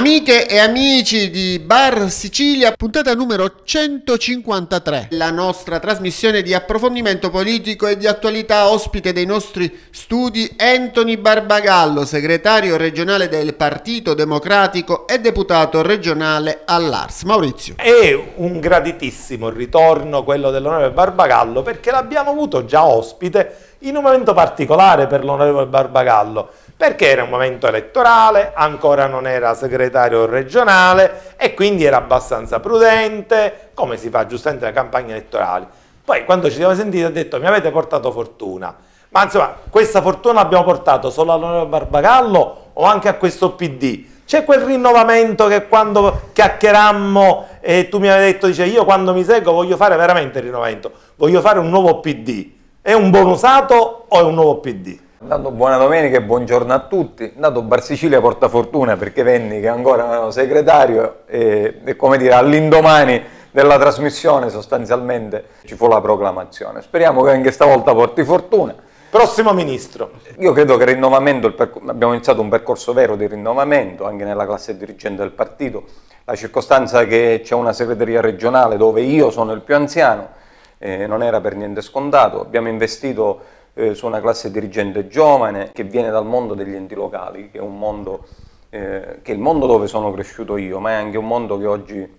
Amiche e amici di Bar Sicilia, puntata numero 153, la nostra trasmissione di approfondimento politico e di attualità ospite dei nostri studi Anthony Barbagallo, segretario regionale del Partito Democratico e deputato regionale all'Ars. Maurizio. È un graditissimo ritorno quello dell'onorevole Barbagallo perché l'abbiamo avuto già ospite in un momento particolare per l'onorevole Barbagallo perché era un momento elettorale, ancora non era segretario regionale e quindi era abbastanza prudente, come si fa giustamente nelle campagne elettorali. Poi quando ci siamo sentiti ha detto mi avete portato fortuna, ma insomma questa fortuna l'abbiamo portato solo all'onorevole Barbagallo o anche a questo PD? C'è quel rinnovamento che quando chiacchierammo e tu mi avevi detto, dice io quando mi seguo voglio fare veramente il rinnovamento, voglio fare un nuovo PD. È un buon usato o è un nuovo PD? Intanto buona domenica e buongiorno a tutti. Intanto Bar Sicilia porta fortuna perché Venni che ancora era segretario e, e come dire all'indomani della trasmissione sostanzialmente ci fu la proclamazione. Speriamo che anche stavolta porti fortuna. Prossimo ministro. Io credo che il rinnovamento, abbiamo iniziato un percorso vero di rinnovamento anche nella classe dirigente del partito. La circostanza che c'è una segreteria regionale dove io sono il più anziano eh, non era per niente scontato. Abbiamo investito eh, su una classe dirigente giovane che viene dal mondo degli enti locali, che è, mondo, eh, che è il mondo dove sono cresciuto io, ma è anche un mondo che oggi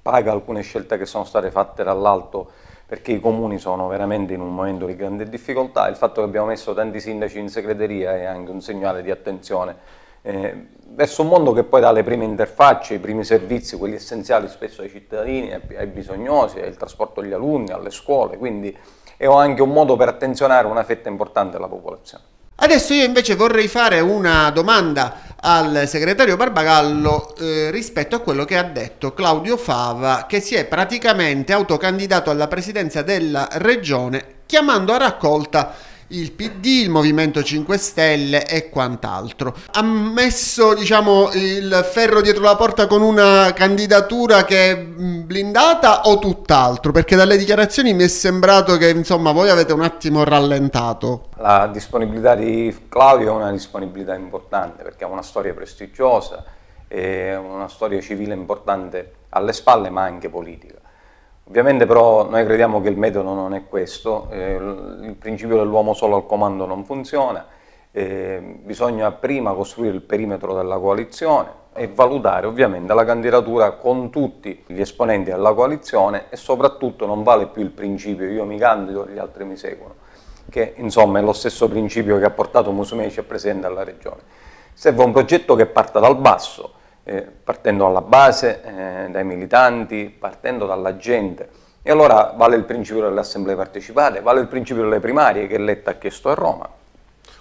paga alcune scelte che sono state fatte dall'alto perché i comuni sono veramente in un momento di grande difficoltà. Il fatto che abbiamo messo tanti sindaci in segreteria è anche un segnale di attenzione eh, verso un mondo che poi dà le prime interfacce, i primi servizi, quelli essenziali spesso ai cittadini, ai, bisognosi, il trasporto agli alunni, alle scuole, quindi è anche un modo per attenzionare una fetta importante della popolazione. Adesso io invece vorrei fare una domanda al segretario Barbagallo eh, rispetto a quello che ha detto Claudio Fava che si è praticamente autocandidato alla presidenza della regione chiamando a raccolta il PD, il Movimento 5 Stelle e quant'altro. Ha messo diciamo, il ferro dietro la porta con una candidatura che è blindata o tutt'altro? Perché dalle dichiarazioni mi è sembrato che insomma voi avete un attimo rallentato. La disponibilità di Claudio è una disponibilità importante perché ha una storia prestigiosa, una storia civile importante alle spalle ma anche politica. Ovviamente però noi crediamo che il metodo non è questo, eh, il principio dell'uomo solo al comando non funziona, eh, bisogna prima costruire il perimetro della coalizione e valutare ovviamente la candidatura con tutti gli esponenti della coalizione e soprattutto non vale più il principio io mi candido e gli altri mi seguono, che insomma è lo stesso principio che ha portato Musumeci a presidente della regione. Serve un progetto che parta dal basso, eh, partendo dalla base, eh, dai militanti, partendo dalla gente. E allora vale il principio delle assemblee partecipate, vale il principio delle primarie che Letta ha chiesto a Roma.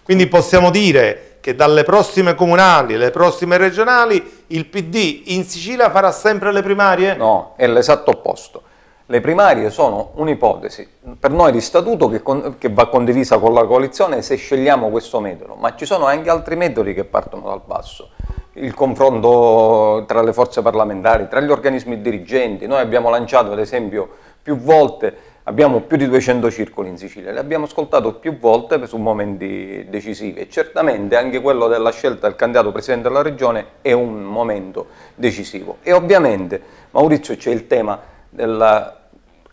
Quindi possiamo dire che dalle prossime comunali, alle prossime regionali, il PD in Sicilia farà sempre le primarie? No, è l'esatto opposto. Le primarie sono un'ipotesi per noi di statuto che, con, che, va condivisa con la coalizione se scegliamo questo metodo, ma ci sono anche altri metodi che partono dal basso il confronto tra le forze parlamentari, tra gli organismi dirigenti. Noi abbiamo lanciato ad esempio più volte, abbiamo più di 200 circoli in Sicilia, li abbiamo ascoltato più volte su momenti decisivi e certamente anche quello della scelta del candidato Presidente della Regione è un momento decisivo. E ovviamente Maurizio c'è il tema del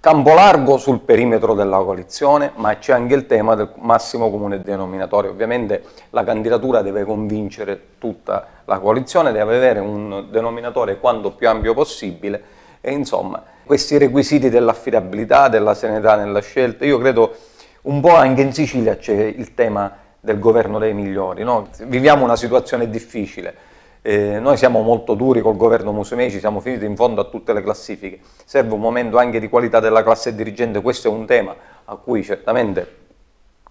campo largo sul perimetro della coalizione, ma c'è anche il tema del massimo comune denominatore. Ovviamente la candidatura deve convincere tutta la coalizione, deve avere un denominatore quanto più ampio possibile e insomma questi requisiti dell'affidabilità, della serenità nella scelta, io credo un po' anche in Sicilia c'è il tema del governo dei migliori, no? viviamo una situazione difficile, eh, noi siamo molto duri col governo Musumeci, siamo finiti in fondo a tutte le classifiche. Serve un momento anche di qualità della classe dirigente, questo è un tema a cui certamente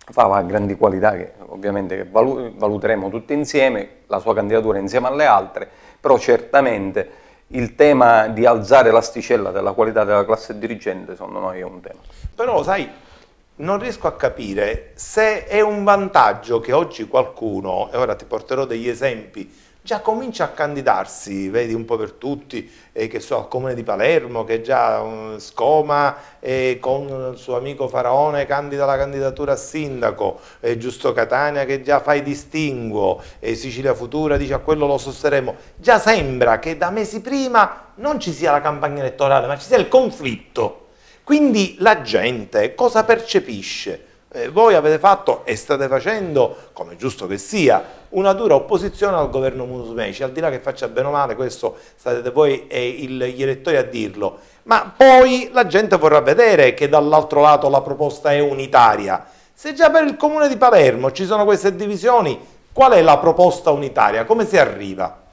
fa grandi qualità che ovviamente valuteremo tutti insieme, la sua candidatura insieme alle altre, però certamente il tema di alzare l'asticella della qualità della classe dirigente secondo noi è un tema. Però sai, non riesco a capire se è un vantaggio che oggi qualcuno, e ora ti porterò degli esempi già comincia a candidarsi, vedi un po' per tutti, eh, che so, al comune di Palermo, che già um, Scoma eh, con il suo amico Faraone candida la candidatura a sindaco, eh, Giusto Catania che già fa i distinguo, Sicilia Futura dice a quello lo sosterremo. Già sembra che da mesi prima non ci sia la campagna elettorale, ma ci sia il conflitto. Quindi la gente cosa percepisce? Eh, voi avete fatto e state facendo, come giusto che sia, una dura opposizione al governo Musumeci, al di là che faccia bene o male, questo state voi e il, gli elettori a dirlo, ma poi la gente vorrà vedere che dall'altro lato la proposta è unitaria. Se già per il comune di Palermo ci sono queste divisioni, qual è la proposta unitaria? Come si arriva?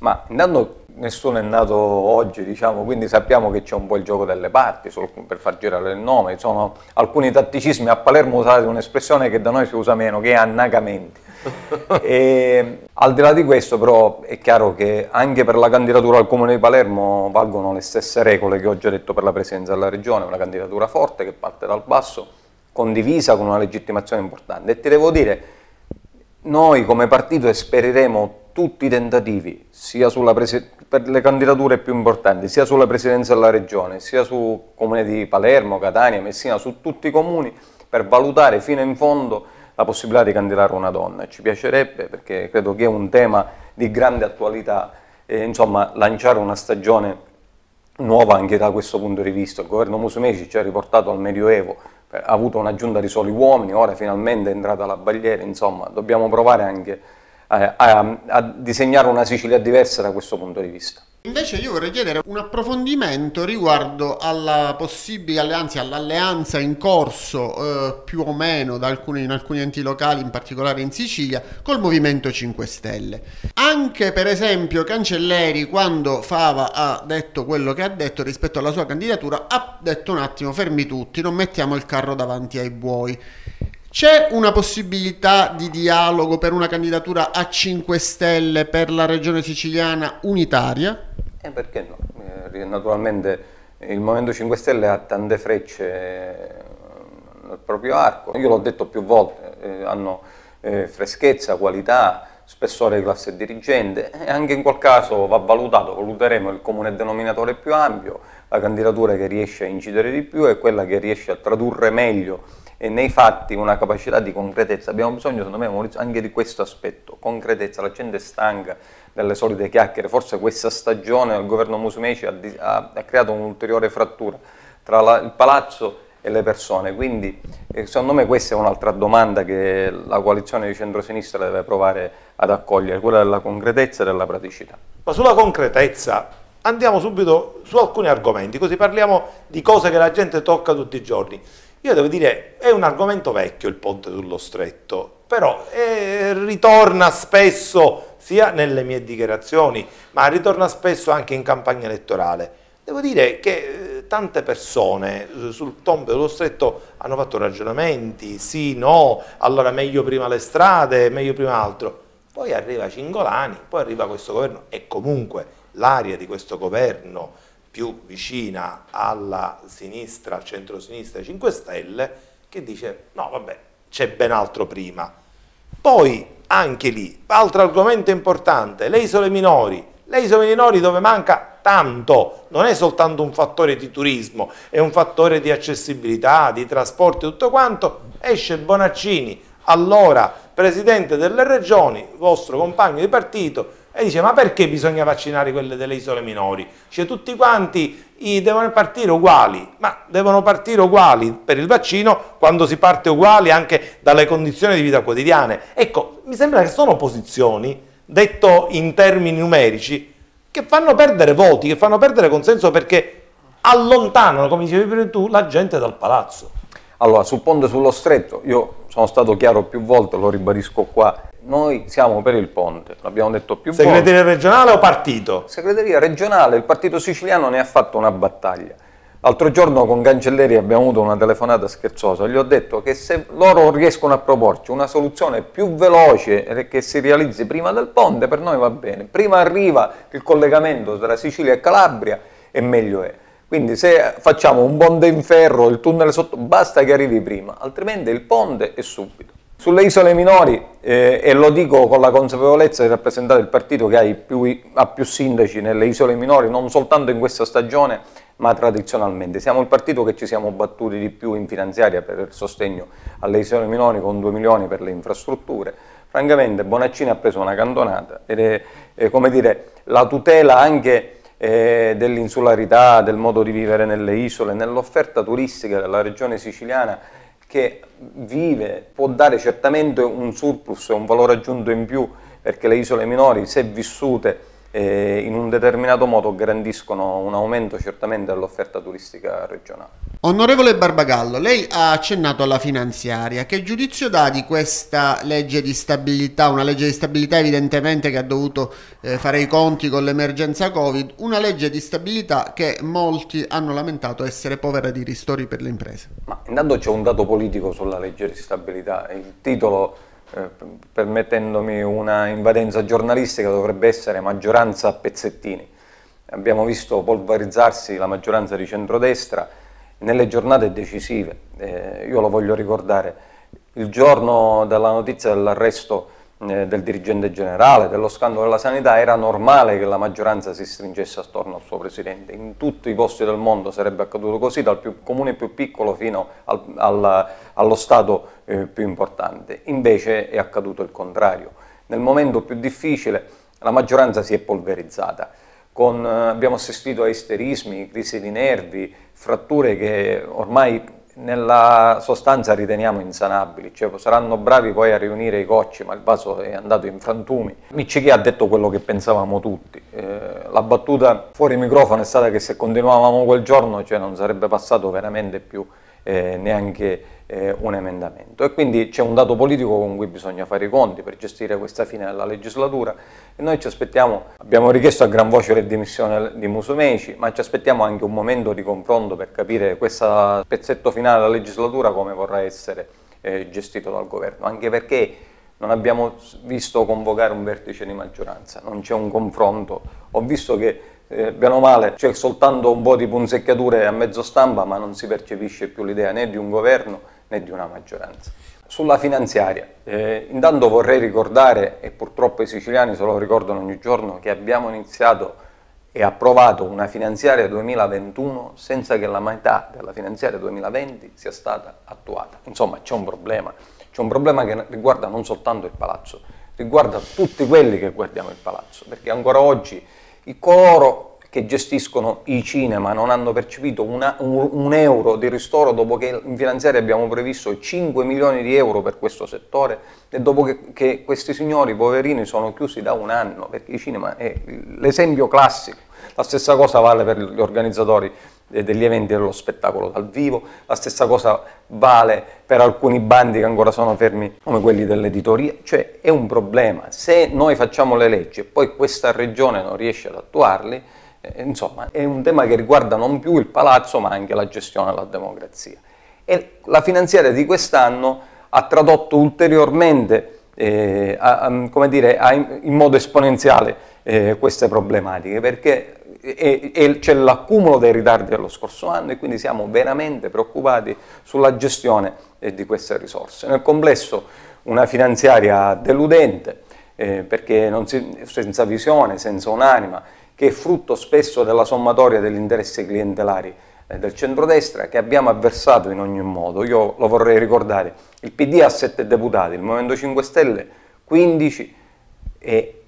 Ma intanto nessuno è nato oggi, diciamo, quindi sappiamo che c'è un po' il gioco delle parti, solo per far girare il nome, sono alcuni tatticismi, a Palermo usate un'espressione che da noi si usa meno, che è annagamenti. e, al di là di questo però è chiaro che anche per la candidatura al Comune di Palermo valgono le stesse regole che ho già detto per la presidenza della Regione, una candidatura forte che parte dal basso, condivisa con una legittimazione importante. E ti devo dire, noi come partito esperiremo tutti i tentativi, sia per le candidature più importanti, sia sulla presidenza della regione, sia sul comune di Palermo, Catania, Messina, su tutti i comuni, per valutare fino in fondo la possibilità di candidare una donna. Ci piacerebbe perché credo che è un tema di grande attualità, e, insomma lanciare una stagione nuova anche da questo punto di vista. Il governo Musumeci ci ha riportato al Medioevo, ha avuto una giunta di soli uomini, ora finalmente è entrata la Bagliera, insomma dobbiamo provare anche a, a, disegnare una Sicilia diversa da questo punto di vista. Invece io vorrei chiedere un approfondimento riguardo alla possibile, anzi all'alleanza in corso eh, più o meno alcuni, in alcuni enti locali, in particolare in Sicilia, col Movimento 5 Stelle. Anche per esempio Cancelleri quando Fava ha detto quello che ha detto rispetto alla sua candidatura ha detto un attimo fermi tutti, non mettiamo il carro davanti ai buoi. C'è una possibilità di dialogo per una candidatura a 5 Stelle per la regione siciliana unitaria? Eh, perché no? Eh, naturalmente il Movimento 5 Stelle ha tante frecce eh, nel proprio arco, io l'ho detto più volte, hanno freschezza, qualità, spessore di classe dirigente e anche in quel caso va valutato, valuteremo il comune denominatore più ampio, la candidatura che riesce a incidere di più e quella che riesce a tradurre meglio e nei fatti una capacità di concretezza. Abbiamo bisogno, secondo me, Maurizio, anche di questo aspetto, concretezza. La gente è stanca delle solite chiacchiere, forse questa stagione il governo Musumeci ha, ha, ha creato un'ulteriore frattura tra la, il palazzo e le persone, quindi eh, secondo me questa è un'altra domanda che la coalizione di centrosinistra deve provare ad accogliere, quella della concretezza e della praticità. Ma sulla concretezza andiamo subito su alcuni argomenti, così parliamo di cose che la gente tocca tutti i giorni. Io devo dire, è un argomento vecchio il ponte sullo stretto, però eh, ritorna spesso sia nelle mie dichiarazioni, ma ritorna spesso anche in campagna elettorale. Devo dire che eh, tante persone eh, sul ponte sullo stretto hanno fatto ragionamenti, sì, no, allora meglio prima le strade, meglio prima altro. Poi arriva Cingolani, poi arriva questo governo e comunque l'aria di questo governo più vicina alla sinistra, al centro-sinistra 5 Stelle, che dice no vabbè c'è ben altro prima. Poi anche lì, altro argomento importante, le isole minori, le isole minori dove manca tanto, non è soltanto un fattore di turismo, è un fattore di accessibilità, di trasporti, tutto quanto, esce Bonaccini, allora presidente delle regioni, vostro compagno di partito, e dice ma perché bisogna vaccinare quelle delle isole minori? Cioè tutti quanti devono partire uguali, ma devono partire uguali per il vaccino quando si parte uguali anche dalle condizioni di vita quotidiane. Ecco, mi sembra che sono posizioni, detto in termini numerici, che fanno perdere voti, che fanno perdere consenso perché allontanano, come dicevi prima tu, la gente dal palazzo. Allora, sul ponte sullo stretto, io sono stato chiaro più volte, lo ribadisco qua, noi siamo per il ponte, l'abbiamo detto più volte. Segreteria regionale o partito? Segreteria regionale, il partito siciliano ne ha fatto una battaglia. L'altro giorno con Cancelleri abbiamo avuto una telefonata scherzosa, gli ho detto che se loro riescono a proporci una soluzione più veloce che si realizzi prima del ponte, per noi va bene. Prima arriva il collegamento tra Sicilia e Calabria e meglio è. Quindi se facciamo un ponte in ferro, il tunnel sotto, basta che arrivi prima, altrimenti il ponte è subito. Sulle isole minori, eh, e lo dico con la consapevolezza di rappresentare il partito che ha più, ha più sindaci nelle isole minori, non soltanto in questa stagione, ma tradizionalmente. Siamo il partito che ci siamo battuti di più in finanziaria per il sostegno alle isole minori con 2 milioni per le infrastrutture. Francamente Bonaccini ha preso una cantonata ed è, è come dire, la tutela anche eh, dell'insularità, del modo di vivere nelle isole, nell'offerta turistica della regione siciliana che vive, può dare certamente un surplus un valore aggiunto in più perché le isole minori, se vissute eh, in un determinato modo, garantiscono un aumento certamente dell'offerta turistica regionale. Onorevole Barbagallo, lei ha accennato alla finanziaria. Che giudizio dà di questa legge di stabilità? Una legge di stabilità evidentemente che ha dovuto eh, fare i conti con l'emergenza Covid, una legge di stabilità che molti hanno lamentato essere povera di ristori per le imprese. Ma intanto c'è un dato politico sulla legge di stabilità. Il titolo, eh, permettendomi una invadenza giornalistica, dovrebbe essere maggioranza a pezzettini. Abbiamo visto polverizzarsi la maggioranza di centrodestra nelle giornate decisive. Eh, io lo voglio ricordare, il giorno della notizia dell'arresto eh, del dirigente generale, dello scandalo della sanità, era normale che la maggioranza si stringesse attorno al suo presidente. In tutti i posti del mondo sarebbe accaduto così, dal più comune più piccolo fino al, al, allo Stato eh, più importante. Invece è accaduto il contrario. Nel momento più difficile la maggioranza si è polverizzata. Con, eh, abbiamo assistito a isterismi, crisi di nervi, fratture che ormai nella sostanza riteniamo insanabili, cioè saranno bravi poi a riunire i cocci, ma il vaso è andato in frantumi. Miccichi ha detto quello che pensavamo tutti, eh, la battuta fuori microfono è stata che se continuavamo quel giorno cioè, non sarebbe passato veramente più eh, neanche eh, un emendamento. E quindi c'è un dato politico con cui bisogna fare i conti per gestire questa fine della legislatura. E noi ci aspettiamo, abbiamo richiesto a gran voce le dimissioni di Musumeci, ma ci aspettiamo anche un momento di confronto per capire questo pezzetto finale della legislatura come vorrà essere eh, gestito dal governo, anche perché non abbiamo visto convocare un vertice di maggioranza, non c'è un confronto, ho visto che eh, bene o male c'è soltanto un po' di punzecchiature a mezzo stampa ma non si percepisce più l'idea né di un governo né di una maggioranza. Sulla finanziaria, eh, intanto vorrei ricordare, e purtroppo i siciliani se lo ricordano ogni giorno, che abbiamo iniziato e approvato una finanziaria 2021 senza che la metà della finanziaria 2020 sia stata attuata. Insomma c'è un problema, c'è un problema che riguarda non soltanto il palazzo, riguarda tutti quelli che guardiamo il palazzo, perché ancora oggi coloro che gestiscono i cinema non hanno percepito una, un, un, euro di ristoro dopo che in finanziaria abbiamo previsto 5 milioni di euro per questo settore e dopo che, che questi signori poverini sono chiusi da un anno, perché i cinema è l'esempio classico. La stessa cosa vale per gli organizzatori degli eventi dello spettacolo dal vivo, la stessa cosa vale per alcuni bandi che ancora sono fermi come quelli dell'editoria, cioè è un problema. Se noi facciamo le leggi e poi questa regione non riesce ad attuarli, eh, insomma, è un tema che riguarda non più il palazzo ma anche la gestione della democrazia. E la finanziaria di quest'anno ha tradotto ulteriormente, eh, a, a, dire, a, in modo esponenziale eh, queste problematiche, perché c'è l'accumulo dei ritardi dello scorso anno e quindi siamo veramente preoccupati sulla gestione eh, di queste risorse. Nel complesso una finanziaria deludente, eh, perché si, senza visione, senza un'anima, che è frutto spesso della sommatoria degli interessi clientelari eh, del centrodestra che abbiamo avversato in ogni modo. Io lo vorrei ricordare, il PD ha 7 deputati, il Movimento 5 Stelle 15 e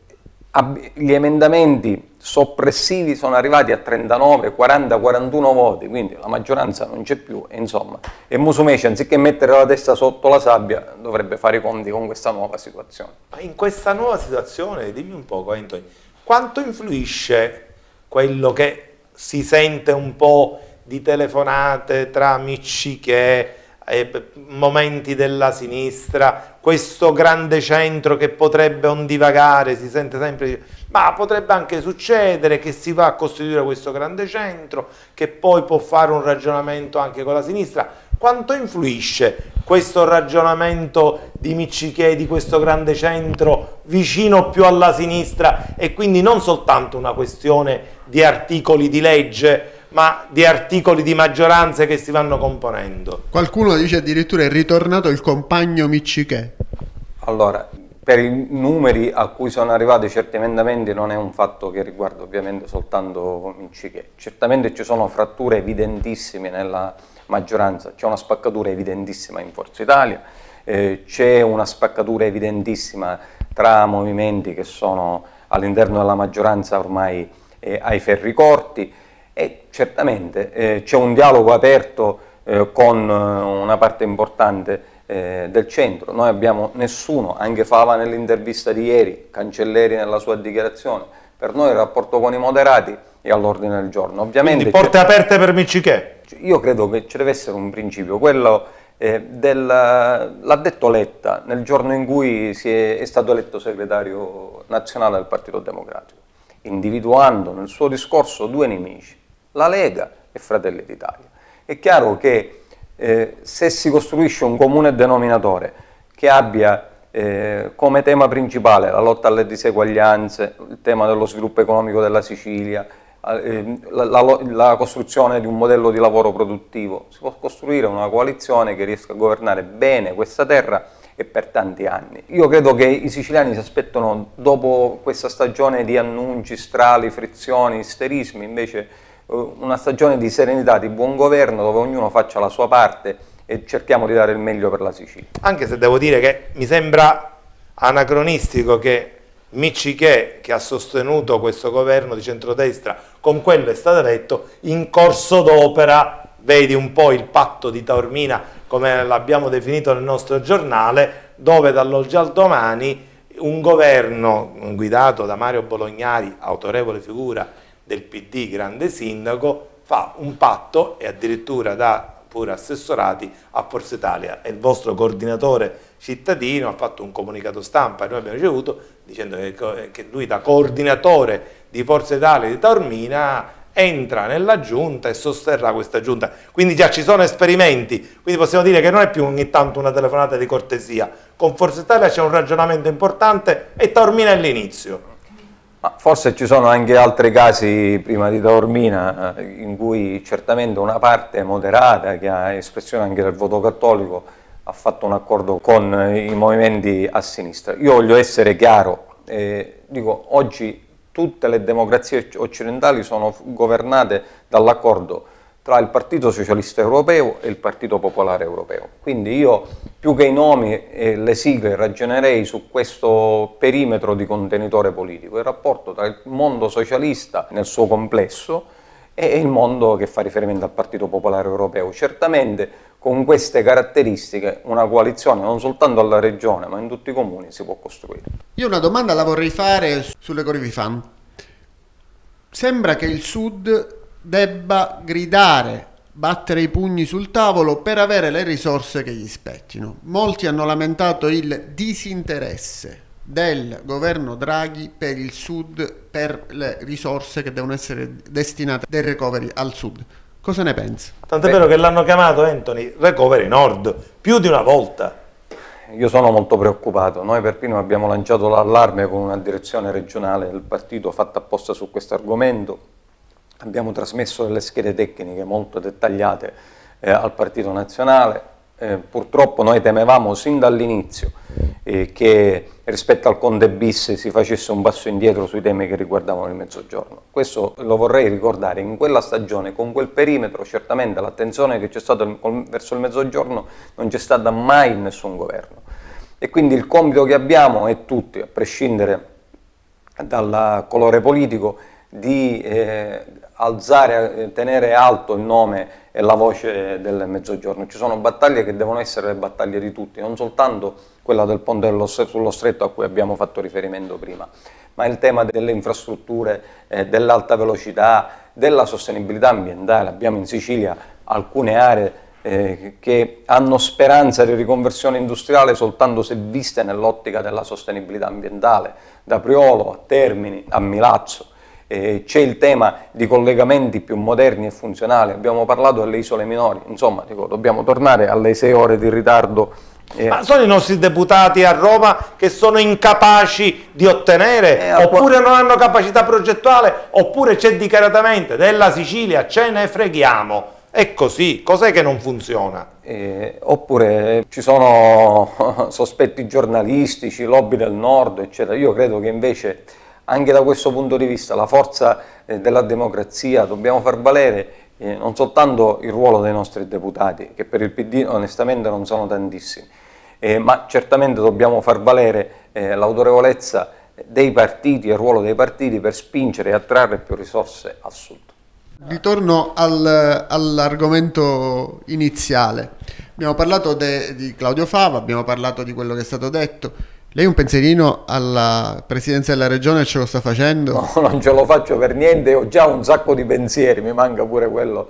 gli emendamenti soppressivi sono arrivati a 39, 40, 41 voti, quindi la maggioranza non c'è più e insomma, e Musumeci anziché mettere la testa sotto la sabbia dovrebbe fare i conti con questa nuova situazione. Ma in questa nuova situazione, dimmi un poco Anthony, quanto influisce quello che si sente un po' di telefonate tra amici che eh, momenti della sinistra, questo grande centro che potrebbe ondivagare, si sente sempre, ma potrebbe anche succedere che si va a costituire questo grande centro, che poi può fare un ragionamento anche con la sinistra. Quanto influisce questo ragionamento di Miccichè, di questo grande centro vicino più alla sinistra e quindi non soltanto una questione di articoli di legge, ma di articoli di maggioranze che si vanno componendo. Qualcuno dice addirittura è ritornato il compagno Miccichè. Allora, per i numeri a cui sono arrivati certi emendamenti non è un fatto che riguarda ovviamente soltanto Minciche. Certamente ci sono fratture evidentissime nella maggioranza, c'è una spaccatura evidentissima in Forza Italia, eh, c'è una spaccatura evidentissima tra movimenti che sono all'interno della maggioranza ormai eh, ai ferri corti e certamente eh, c'è un dialogo aperto eh, con eh, una parte importante eh, del centro. Noi abbiamo nessuno, anche Fava nell'intervista di ieri, Cancelleri nella sua dichiarazione, per noi il rapporto con i moderati è all'ordine del giorno. Ovviamente Quindi porte aperte per Miccichè? Io credo che ci deve essere un principio, quello eh, l'ha detto Letta nel giorno in cui è, è stato eletto segretario nazionale del Partito Democratico, individuando nel suo discorso due nemici, la Lega e Fratelli d'Italia. È chiaro che eh, se si costruisce un comune denominatore che abbia eh, come tema principale la lotta alle diseguaglianze, il tema dello sviluppo economico della Sicilia, la, la, la, costruzione di un modello di lavoro produttivo, si può costruire una coalizione che riesca a governare bene questa terra e per tanti anni. Io credo che i siciliani si aspettano, dopo questa stagione di annunci, strali, frizioni, isterismi, invece eh, una stagione di serenità, di buon governo dove ognuno faccia la sua parte e cerchiamo di dare il meglio per la Sicilia. Anche se devo dire che mi sembra anacronistico che Miccichè, che ha sostenuto questo governo di centrodestra, con quello è stato eletto, in corso d'opera, vedi un po' il patto di Taormina, come l'abbiamo definito nel nostro giornale, dove dall'oggi al domani un governo guidato da Mario Bolognari, autorevole figura, del PD, grande sindaco, fa un patto e addirittura dà pure assessorati a Forza Italia e il vostro coordinatore cittadino ha fatto un comunicato stampa e noi abbiamo ricevuto dicendo che, che lui da coordinatore di Forza Italia di Taormina entra nella giunta e sosterrà questa giunta. Quindi già ci sono esperimenti, quindi possiamo dire che non è più ogni tanto una telefonata di cortesia. Con Forza Italia c'è un ragionamento importante e Taormina è l'inizio. Ma forse ci sono anche altri casi prima di Taormina eh, in cui certamente una parte moderata che ha espressione anche del voto cattolico ha fatto un accordo con i movimenti a sinistra. Io voglio essere chiaro, eh, dico oggi tutte le democrazie occidentali sono governate dall'accordo tra il Partito Socialista Europeo e il Partito Popolare Europeo. Quindi io più che i nomi e le sigle ragionerei su questo perimetro di contenitore politico, il rapporto tra il mondo socialista nel suo complesso e il mondo che fa riferimento al Partito Popolare Europeo. Certamente con queste caratteristiche una coalizione non soltanto alla regione ma in tutti i comuni si può costruire. Io una domanda la vorrei fare sulle Corivifan. Sembra che il Sud debba gridare, battere i pugni sul tavolo per avere le risorse che gli spettino. Molti hanno lamentato il disinteresse del governo Draghi per il Sud, per le risorse che devono essere destinate dai recovery al Sud. Cosa ne pensi? Tant'è vero che l'hanno chiamato Anthony Recovery Nord più di una volta. Io sono molto preoccupato. Noi per primo abbiamo lanciato l'allarme con una direzione regionale del partito fatta apposta su questo argomento abbiamo trasmesso delle schede tecniche molto dettagliate eh, al Partito Nazionale. Eh, purtroppo noi temevamo sin dall'inizio eh, che rispetto al Conte bis si facesse un passo indietro sui temi che riguardavano il Mezzogiorno. Questo lo vorrei ricordare, in quella stagione, con quel perimetro, certamente l'attenzione che c'è stata verso il Mezzogiorno non c'è stata mai in nessun governo. E quindi il compito che abbiamo è tutti, a prescindere dal colore politico, di eh, alzare, eh, tenere alto il nome e la voce del Mezzogiorno. Ci sono battaglie che devono essere le battaglie di tutti, non soltanto quella del ponte sullo stretto a cui abbiamo fatto riferimento prima, ma il tema delle infrastrutture, eh, dell'alta velocità, della sostenibilità ambientale. Abbiamo in Sicilia alcune aree eh, che hanno speranza di riconversione industriale soltanto se viste nell'ottica della sostenibilità ambientale, da Priolo a Termini a Milazzo eh, c'è il tema di collegamenti più moderni e funzionali, abbiamo parlato delle isole minori, insomma dico, dobbiamo tornare alle sei ore di ritardo. Eh. Ma sono i nostri deputati a Roma che sono incapaci di ottenere, eh, oppure non hanno capacità progettuale, oppure c'è dichiaratamente della Sicilia ce ne freghiamo. È così, cos'è che non funziona? Eh, oppure ci sono sospetti giornalistici, lobby del nord, eccetera. Io credo che invece anche da questo punto di vista la forza eh, della democrazia dobbiamo far valere eh, non soltanto il ruolo dei nostri deputati, che per il PD onestamente non sono tantissimi, eh, ma certamente dobbiamo far valere l'autorevolezza dei partiti e il ruolo dei partiti per spingere e attrarre più risorse al sud. Ritorno al, all'argomento iniziale. Abbiamo parlato de, di Claudio Fava, abbiamo parlato di quello che è stato detto. Lei un pensierino alla presidenza della regione ce lo sta facendo? No, non ce lo faccio per niente, ho già un sacco di pensieri, mi manca pure quello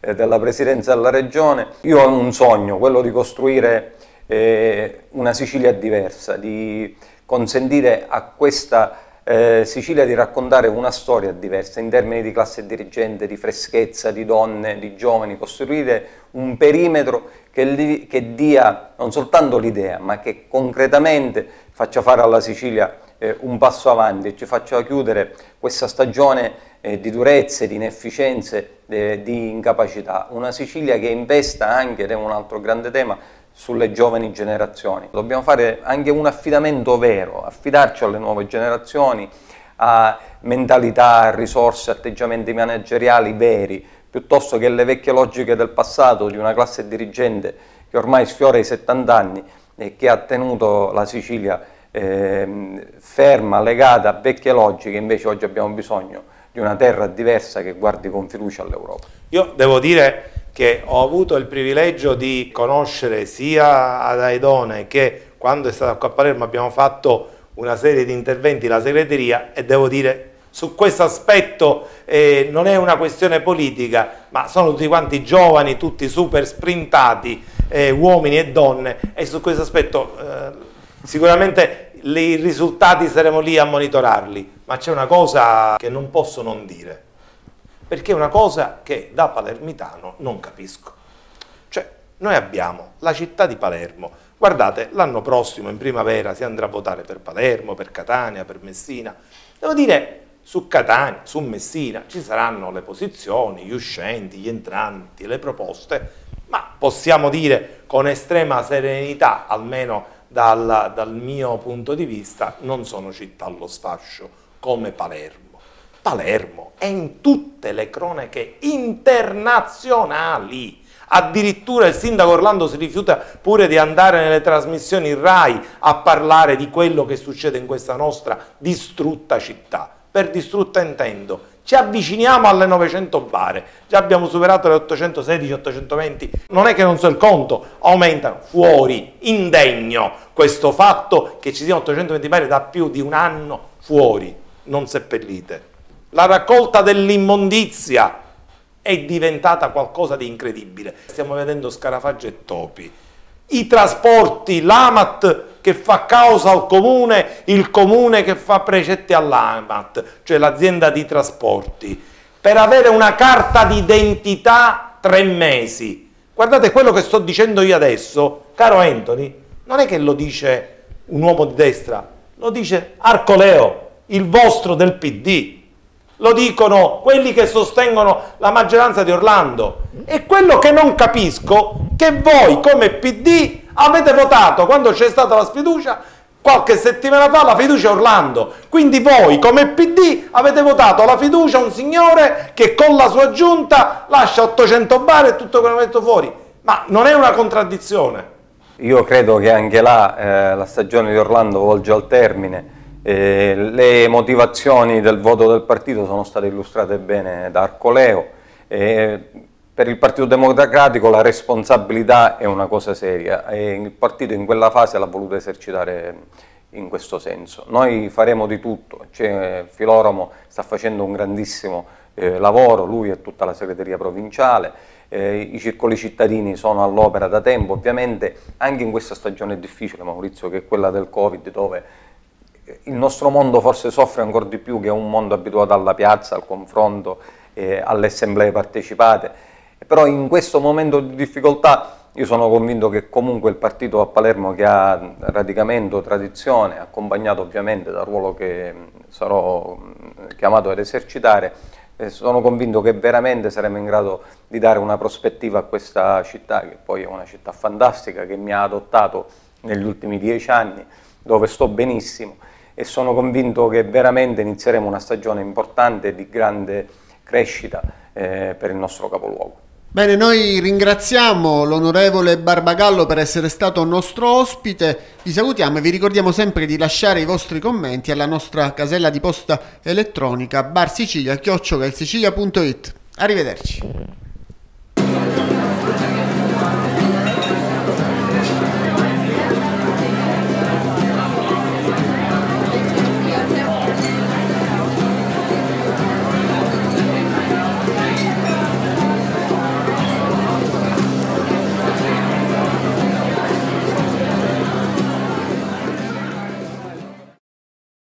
eh, della presidenza della regione. Io ho un sogno, quello di costruire eh, una Sicilia diversa, di consentire a questa eh, Sicilia di raccontare una storia diversa in termini di classe dirigente, di freschezza, di donne, di giovani, costruire un perimetro che, che dia non soltanto l'idea, ma che concretamente faccia fare alla Sicilia eh, un passo avanti e ci faccia chiudere questa stagione eh, di durezze, di inefficienze, eh, di incapacità. Una Sicilia che investa anche, ed è un altro grande tema, sulle giovani generazioni. Dobbiamo fare anche un affidamento vero, affidarci alle nuove generazioni, a mentalità, risorse, atteggiamenti manageriali veri, piuttosto che le vecchie logiche del passato di una classe dirigente che ormai sfiora i 70 anni e che ha tenuto la Sicilia eh, ferma, legata a vecchie logiche, invece oggi abbiamo bisogno di una terra diversa che guardi con fiducia all'Europa. Io devo dire che ho avuto il privilegio di conoscere sia ad Aidone che quando è stato qua a Palermo abbiamo fatto una serie di interventi la segreteria e devo dire su questo aspetto eh, non è una questione politica ma sono tutti quanti giovani, tutti super sprintati, eh, uomini e donne e su questo aspetto eh, sicuramente i risultati saremo lì a monitorarli ma c'è una cosa che non posso non dire perché è una cosa che da palermitano non capisco. Cioè, noi abbiamo la città di Palermo, guardate, l'anno prossimo in primavera si andrà a votare per Palermo, per Catania, per Messina. Devo dire, su Catania, su Messina ci saranno le posizioni, gli uscenti, gli entranti, le proposte, ma possiamo dire con estrema serenità, almeno dal, dal mio punto di vista, non sono città allo sfascio come Palermo. Palermo è in tutte le cronache internazionali. Addirittura il sindaco Orlando si rifiuta pure di andare nelle trasmissioni RAI a parlare di quello che succede in questa nostra distrutta città. Per distrutta intendo, ci avviciniamo alle 900 bare, già abbiamo superato le 816-820, non è che non so il conto, aumentano fuori, indegno questo fatto che ci siano 820 bare da più di un anno fuori, non seppellite. La raccolta dell'immondizia è diventata qualcosa di incredibile. Stiamo vedendo scarafaggi e topi. I trasporti, l'AMAT che fa causa al comune, il comune che fa precetti all'AMAT, cioè l'azienda di trasporti, per avere una carta d'identità tre mesi. Guardate quello che sto dicendo io adesso, caro Anthony, non è che lo dice un uomo di destra, lo dice Arcoleo, il vostro del PD lo dicono quelli che sostengono la maggioranza di Orlando. E quello che non capisco che voi come PD avete votato quando c'è stata la sfiducia qualche settimana fa la fiducia a Orlando. Quindi voi come PD avete votato la fiducia a un signore che con la sua giunta lascia 800 bar e tutto quello che ha messo fuori. Ma non è una contraddizione. Io credo che anche là eh, la stagione di Orlando volge al termine eh, le motivazioni del voto del partito sono state illustrate bene da Arcoleo. Eh, per il Partito Democratico la responsabilità è una cosa seria e il partito in quella fase l'ha voluto esercitare in questo senso. Noi faremo di tutto, cioè, Filoromo sta facendo un grandissimo eh, lavoro, lui e tutta la segreteria provinciale, eh, i circoli cittadini sono all'opera da tempo, ovviamente anche in questa stagione difficile Maurizio che è quella del Covid dove il nostro mondo forse soffre ancora di più che un mondo abituato alla piazza, al confronto, eh, alle assemblee partecipate, però in questo momento di difficoltà io sono convinto che comunque il partito a Palermo che ha radicamento, tradizione, accompagnato ovviamente dal ruolo che sarò chiamato ad esercitare, e sono convinto che veramente saremo in grado di dare una prospettiva a questa città, che poi è una città fantastica, che mi ha adottato negli ultimi dieci anni, dove sto benissimo e sono convinto che veramente inizieremo una stagione importante di grande crescita eh, per il nostro capoluogo. Bene, noi ringraziamo l'onorevole Barbagallo per essere stato nostro ospite, vi salutiamo e vi ricordiamo sempre di lasciare i vostri commenti alla nostra casella di posta elettronica barsicilia.it. Arrivederci.